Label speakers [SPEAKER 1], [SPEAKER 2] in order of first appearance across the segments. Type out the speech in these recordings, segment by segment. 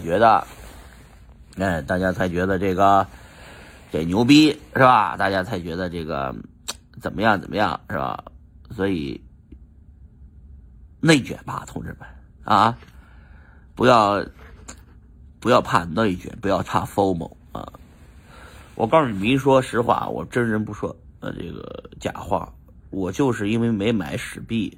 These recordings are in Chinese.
[SPEAKER 1] 觉得，哎，大家才觉得这个这牛逼是吧？大家才觉得这个怎么样怎么样是吧？所以内卷吧，同志们啊，不要不要怕内卷，不要怕 FOMO 啊！我告诉你，明说实话，我真人不说呃这个假话。我就是因为没买史币，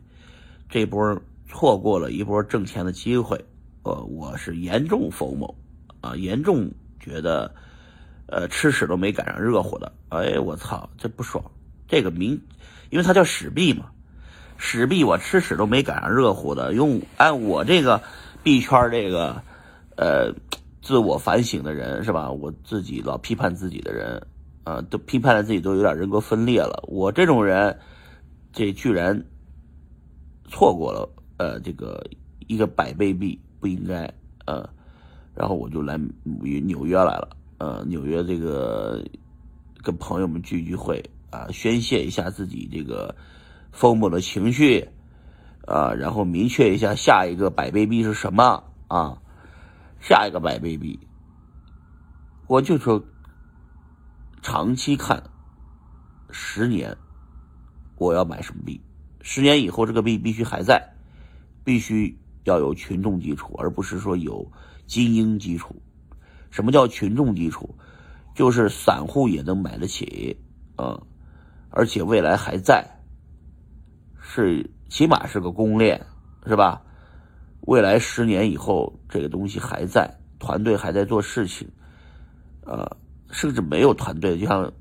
[SPEAKER 1] 这波错过了一波挣钱的机会。呃，我是严重否某啊，严重觉得呃吃屎都没赶上热乎的。哎，我操，这不爽！这个名，因为它叫史币嘛，史币我吃屎都没赶上热乎的。用按我这个币圈这个呃自我反省的人是吧？我自己老批判自己的人啊，都批判了自己都有点人格分裂了。我这种人。这居然错过了，呃，这个一个百倍币不应该，呃，然后我就来纽约来了，呃，纽约这个跟朋友们聚聚会啊，宣泄一下自己这个疯魔的情绪啊，然后明确一下下一个百倍币是什么啊，下一个百倍币，我就说长期看十年。我要买什么币？十年以后这个币必须还在，必须要有群众基础，而不是说有精英基础。什么叫群众基础？就是散户也能买得起啊，而且未来还在，是起码是个公链，是吧？未来十年以后这个东西还在，团队还在做事情，呃，甚至没有团队，就像。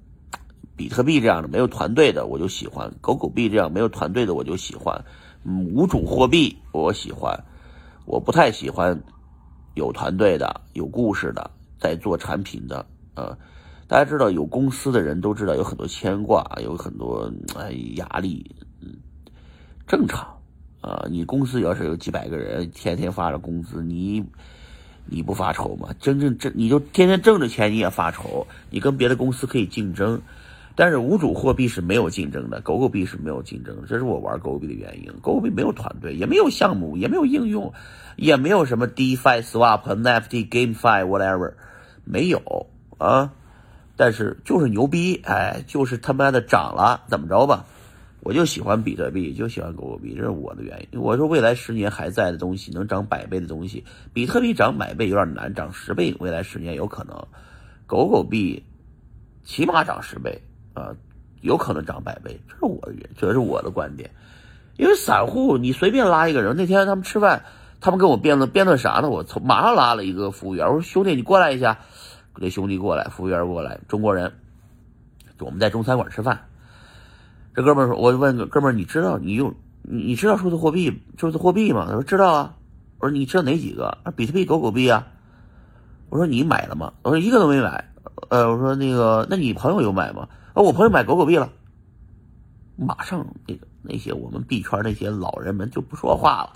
[SPEAKER 1] 比特币这样的没有团队的我就喜欢，狗狗币这样没有团队的我就喜欢，无主货币我喜欢，我不太喜欢有团队的、有故事的在做产品的。呃，大家知道有公司的人都知道有很多牵挂，有很多哎压力，嗯，正常啊。你公司要是有几百个人，天天发着工资，你你不发愁吗？真正挣你就天天挣着钱你也发愁，你跟别的公司可以竞争。但是无主货币是没有竞争的，狗狗币是没有竞争的，这是我玩狗狗币的原因。狗狗币没有团队，也没有项目，也没有应用，也没有什么 DeFi、Swap、NFT、GameFi whatever，没有啊。但是就是牛逼，哎，就是他妈的涨了，怎么着吧？我就喜欢比特币，就喜欢狗狗币，这是我的原因。我说未来十年还在的东西，能涨百倍的东西，比特币涨百倍有点难，涨十倍未来十年有可能，狗狗币起码涨十倍。啊，有可能涨百倍，这是我的原，这是我的观点。因为散户，你随便拉一个人，那天他们吃饭，他们跟我辩论辩论啥呢？我从马上拉了一个服务员，我说兄弟，你过来一下。那兄弟过来，服务员过来，中国人，我们在中餐馆吃饭。这哥们说，我问哥们，你知道你用你你知道数字货币数字货币吗？他说知道啊。我说你知道哪几个？啊，比特币、狗狗币啊。我说你买了吗？我说一个都没买。呃，我说那个，那你朋友有买吗？啊，我朋友买狗狗币了，马上那个那些我们币圈那些老人们就不说话了。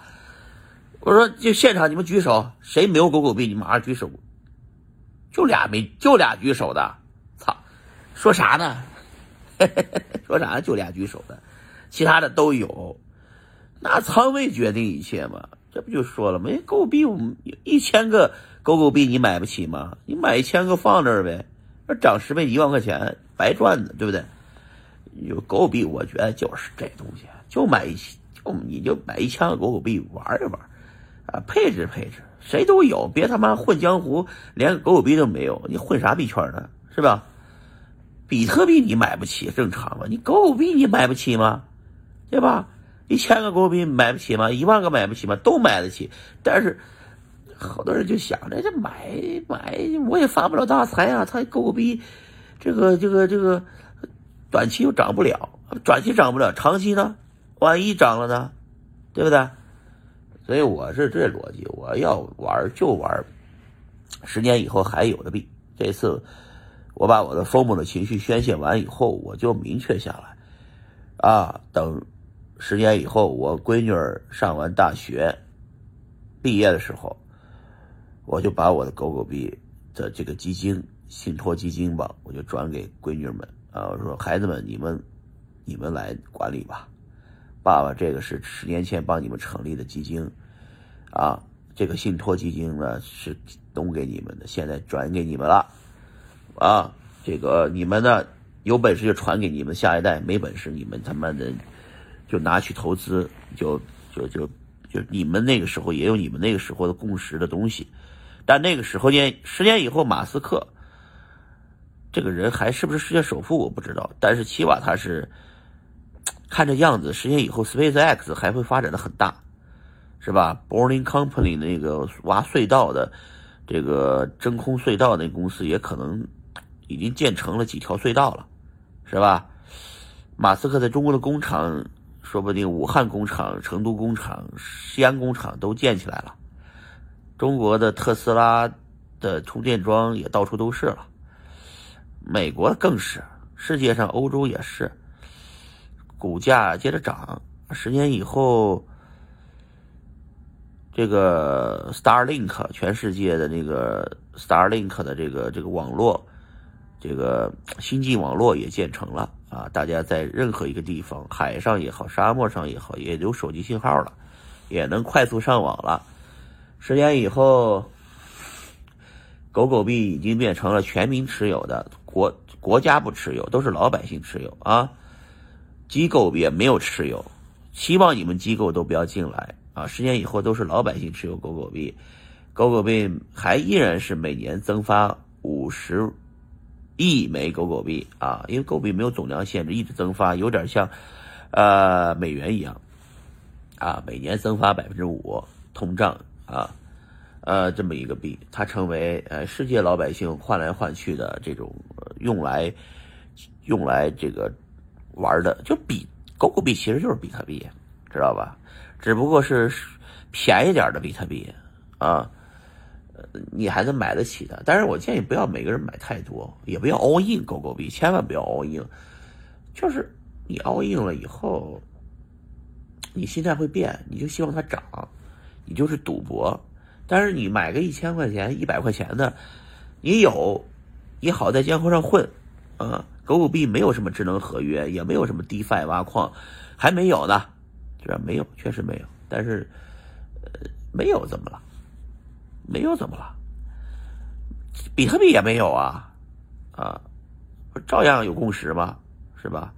[SPEAKER 1] 我说，就现场你们举手，谁没有狗狗币？你马上举手。就俩没，就俩举手的。操，说啥呢？说啥？就俩举手的，其他的都有。那仓位决定一切嘛？这不就说了吗？狗狗币，一千个狗狗币你买不起吗？你买一千个放那儿呗。那涨十倍一万块钱白赚的，对不对？有狗狗币，我觉得就是这东西，就买一就你就买一千个狗狗币玩一玩，啊，配置配置，谁都有，别他妈混江湖，连狗狗币都没有，你混啥币圈呢？是吧？比特币你买不起，正常吗？你狗狗币你买不起吗？对吧？一千个狗狗币买不起吗？一万个买不起吗？都买得起，但是。好多人就想着这买买，我也发不了大财啊！他狗狗币，这个这个这个，短期又涨不了，短期涨不了，长期呢，万一涨了呢，对不对？所以我是这逻辑，我要玩就玩十年以后还有的币。这次我把我的疯魔的情绪宣泄完以后，我就明确下来啊，等十年以后我闺女上完大学毕业的时候。我就把我的狗狗币的这个基金信托基金吧，我就转给闺女们啊，我说孩子们，你们你们来管理吧。爸爸，这个是十年前帮你们成立的基金，啊，这个信托基金呢是东给你们的，现在转给你们了，啊，这个你们呢有本事就传给你们下一代，没本事你们他妈的就拿去投资，就就就就就你们那个时候也有你们那个时候的共识的东西，但那个时候呢十年以后，马斯克这个人还是不是世界首富我不知道，但是起码他是。看这样子，十年以后，SpaceX 还会发展的很大，是吧？Boring Company 那个挖隧道的，这个真空隧道那公司也可能已经建成了几条隧道了，是吧？马斯克在中国的工厂，说不定武汉工厂、成都工厂、西安工厂都建起来了。中国的特斯拉的充电桩也到处都是了，美国更是，世界上欧洲也是。股价接着涨，十年以后，这个 Starlink 全世界的那个 Starlink 的这个这个网络，这个星际网络也建成了啊！大家在任何一个地方，海上也好，沙漠上也好，也有手机信号了，也能快速上网了。十年以后，狗狗币已经变成了全民持有的，国国家不持有，都是老百姓持有啊。机构也没有持有，希望你们机构都不要进来啊！十年以后都是老百姓持有狗狗币，狗狗币还依然是每年增发五十一枚狗狗币啊！因为狗币没有总量限制，一直增发，有点像呃美元一样啊，每年增发百分之五，通胀啊，呃这么一个币，它成为呃世界老百姓换来换去的这种用来用来这个。玩的就比狗狗币其实就是比特币，知道吧？只不过是便宜点的比特币啊，你还能买得起的。但是我建议不要每个人买太多，也不要 all in 狗狗币，千万不要 all in。就是你 all in 了以后，你心态会变，你就希望它涨，你就是赌博。但是你买个一千块钱、一百块钱的，你有，你好在江湖上混啊。狗狗币没有什么智能合约，也没有什么 DeFi 挖矿，还没有呢，是吧？没有，确实没有。但是，呃，没有怎么了？没有怎么了？比特币也没有啊，啊，照样有共识吗？是吧？